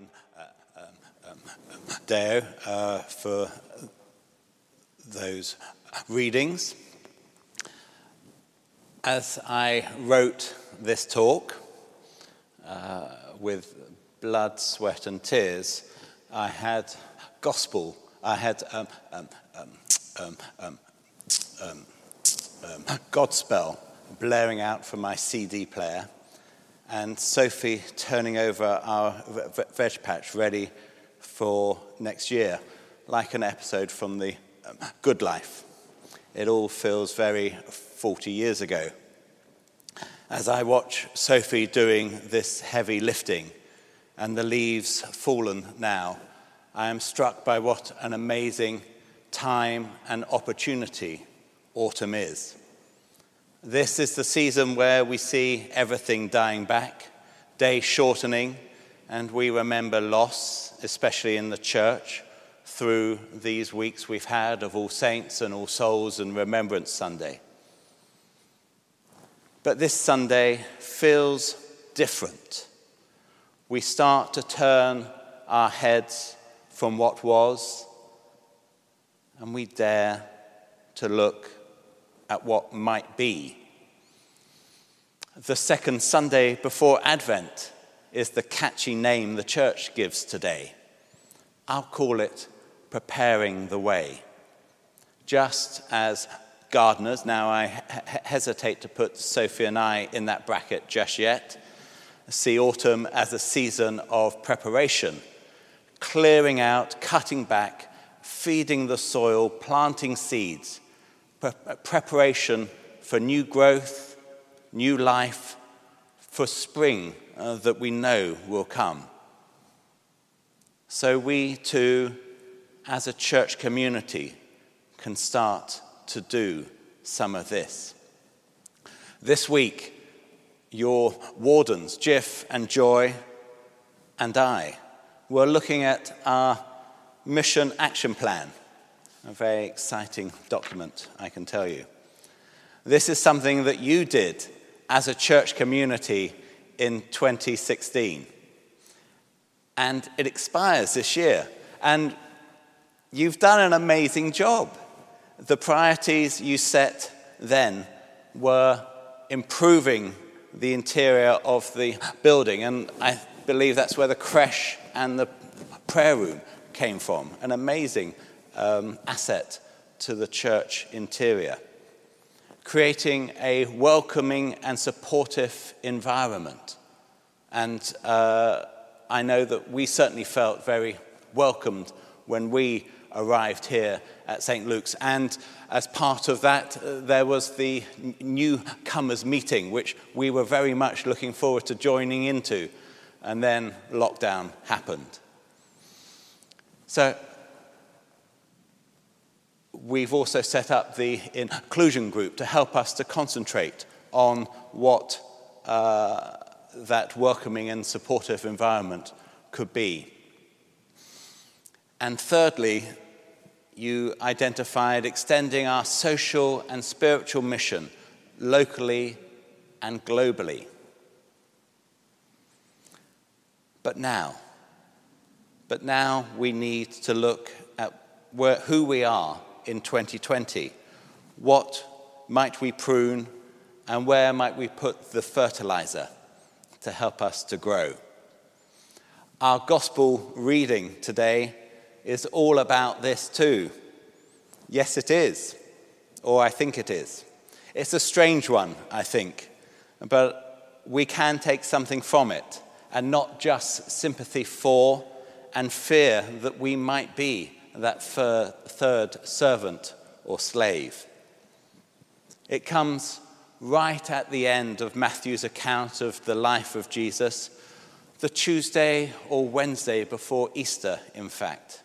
and uh, um, um, Deo uh, for those readings. As I wrote this talk uh, with blood, sweat, and tears, I had gospel. I had um, um, um, um, um, um Godspell blaring out from my CD player, and Sophie turning over our veg patch ready for next year, like an episode from the um, Good Life. It all feels very 40 years ago. As I watch Sophie doing this heavy lifting and the leaves fallen now, I am struck by what an amazing time and opportunity autumn is. This is the season where we see everything dying back, day shortening, and we remember loss, especially in the church, through these weeks we've had of All Saints and All Souls and Remembrance Sunday. But this Sunday feels different. We start to turn our heads from what was, and we dare to look at what might be. The second Sunday before Advent is the catchy name the church gives today. I'll call it preparing the way. Just as gardeners, now I hesitate to put Sophie and I in that bracket just yet, see autumn as a season of preparation, clearing out, cutting back, feeding the soil, planting seeds, preparation for new growth, new life, for spring uh, that we know will come. So we too as a church community, can start to do some of this. This week, your wardens, Jiff and Joy, and I, were looking at our mission action plan, a very exciting document, I can tell you. This is something that you did as a church community in 2016. And it expires this year. And You've done an amazing job. The priorities you set then were improving the interior of the building, and I believe that's where the creche and the prayer room came from. An amazing um, asset to the church interior. Creating a welcoming and supportive environment. And uh, I know that we certainly felt very welcomed when we arrived here at St. Luke's. And as part of that, uh, there was the newcomers meeting, which we were very much looking forward to joining into. And then lockdown happened. So we've also set up the inclusion group to help us to concentrate on what uh, that welcoming and supportive environment could be. And thirdly, you identified extending our social and spiritual mission locally and globally. But now, but now we need to look at where, who we are in 2020. What might we prune and where might we put the fertilizer to help us to grow? Our gospel reading today is all about this too. Yes, it is, or I think it is. It's a strange one, I think, but we can take something from it and not just sympathy for and fear that we might be that third servant or slave. It comes right at the end of Matthew's account of the life of Jesus, the Tuesday or Wednesday before Easter, in fact.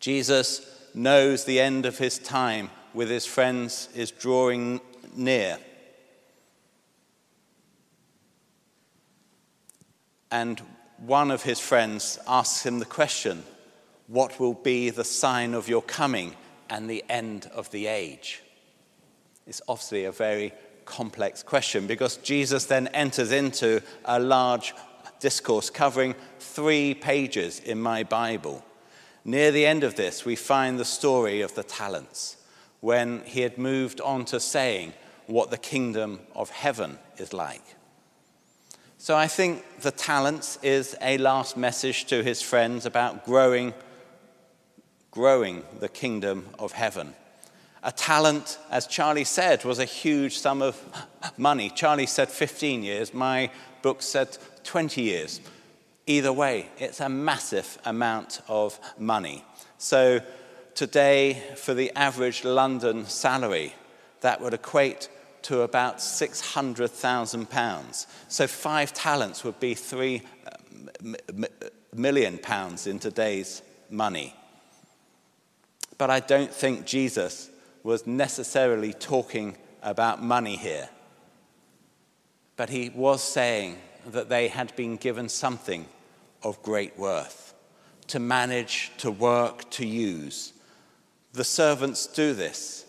Jesus knows the end of his time with his friends is drawing near. And one of his friends asks him the question What will be the sign of your coming and the end of the age? It's obviously a very complex question because Jesus then enters into a large discourse covering three pages in my Bible. Near the end of this, we find the story of the talents when he had moved on to saying what the kingdom of heaven is like. So I think the talents is a last message to his friends about growing growing the kingdom of heaven. A talent, as Charlie said, was a huge sum of money. Charlie said 15 years, my book said 20 years. Either way, it's a massive amount of money. So, today, for the average London salary, that would equate to about £600,000. So, five talents would be three uh, million pounds in today's money. But I don't think Jesus was necessarily talking about money here. But he was saying that they had been given something of great worth to manage, to work, to use. The servants do this.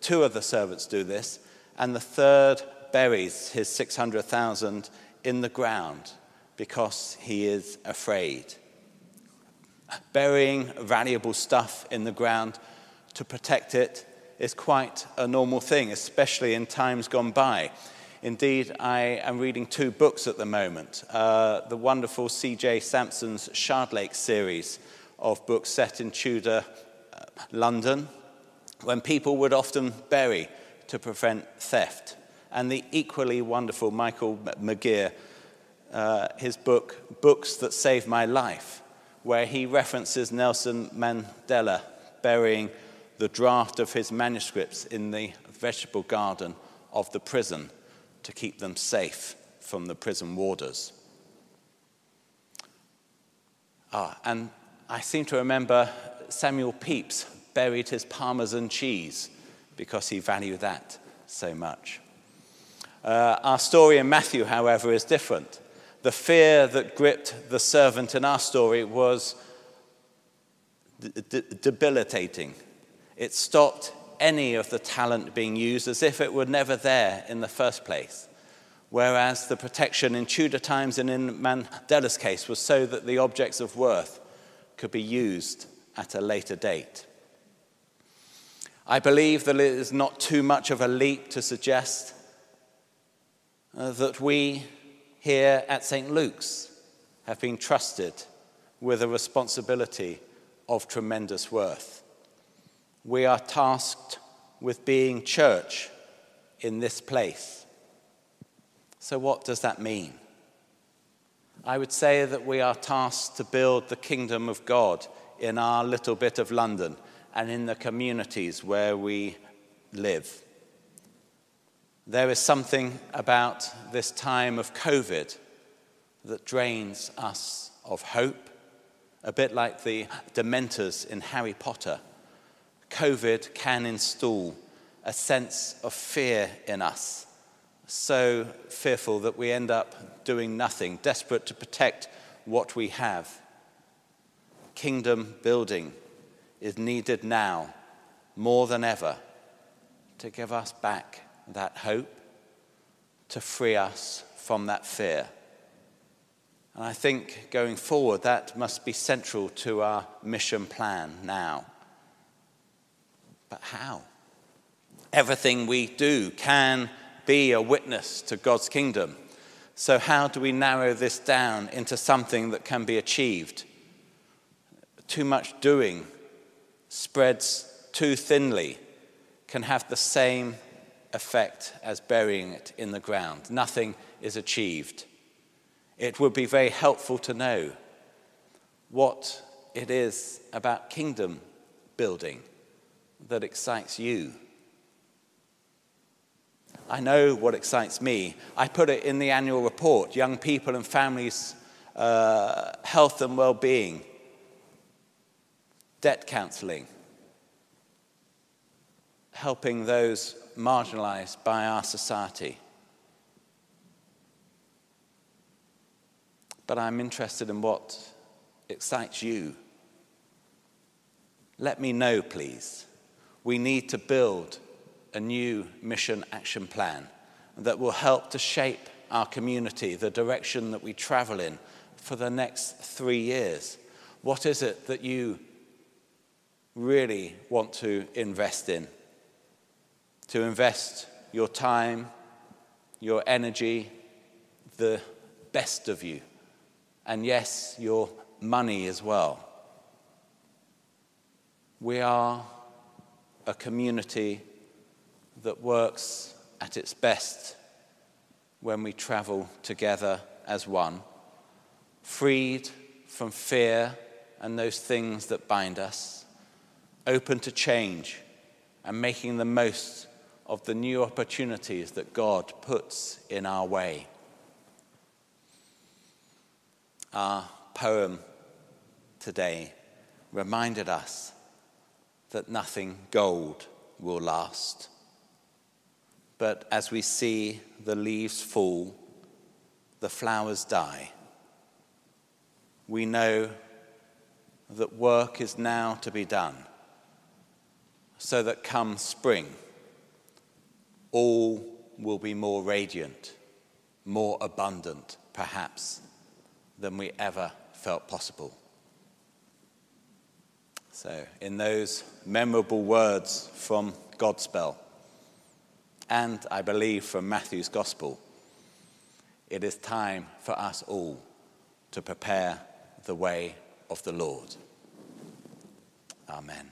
Two of the servants do this, and the third buries his 600,000 in the ground because he is afraid burying valuable stuff in the ground to protect it is quite a normal thing, especially in times gone by. Indeed, I am reading two books at the moment uh, the wonderful C.J. Sansom's Shardlake series of books set in Tudor uh, London, when people would often bury to prevent theft, and the equally wonderful Michael McGirr, uh, his book, Books That Saved My Life, where he references Nelson Mandela burying the draft of his manuscripts in the vegetable garden of the prison to keep them safe from the prison warders. Ah, and I seem to remember Samuel Pepys buried his Parmesan cheese because he valued that so much. Uh, our story in Matthew, however, is different. The fear that gripped the servant in our story was debilitating. It stopped any of the talent being used as if it were never there in the first place. Whereas the protection in Tudor times and in Mandela's case was so that the objects of worth could be used at a later date. I believe that it is not too much of a leap to suggest uh, that we here at St. Luke's have been trusted with a responsibility of tremendous worth. We are tasked with being church in this place. So, what does that mean? I would say that we are tasked to build the kingdom of God in our little bit of London and in the communities where we live. There is something about this time of COVID that drains us of hope, a bit like the dementors in Harry Potter. COVID can install a sense of fear in us, so fearful that we end up doing nothing, desperate to protect what we have. Kingdom building is needed now more than ever to give us back that hope, to free us from that fear. And I think going forward, that must be central to our mission plan now. But how? Everything we do can be a witness to God's kingdom. So, how do we narrow this down into something that can be achieved? Too much doing spreads too thinly, can have the same effect as burying it in the ground. Nothing is achieved. It would be very helpful to know what it is about kingdom building that excites you. I know what excites me. I put it in the annual report young people and families' uh, health and well being, debt counseling, helping those marginalized by our society. But I'm interested in what excites you. Let me know, please. We need to build a new mission action plan that will help to shape our community, the direction that we travel in for the next three years? What is it that you really want to invest in? To invest your time, your energy, the best of you, and yes, your money as well. We are a community that works at its best when we travel together as one, freed from fear and those things that bind us, open to change and making the most of the new opportunities that God puts in our way. Our poem today reminded us that nothing gold will last. But as we see the leaves fall, the flowers die, we know that work is now to be done so that come spring, all will be more radiant, more abundant, perhaps, than we ever felt possible. So, in those memorable words from Godspell, and I believe from Matthew's Gospel, it is time for us all to prepare the way of the Lord. Amen.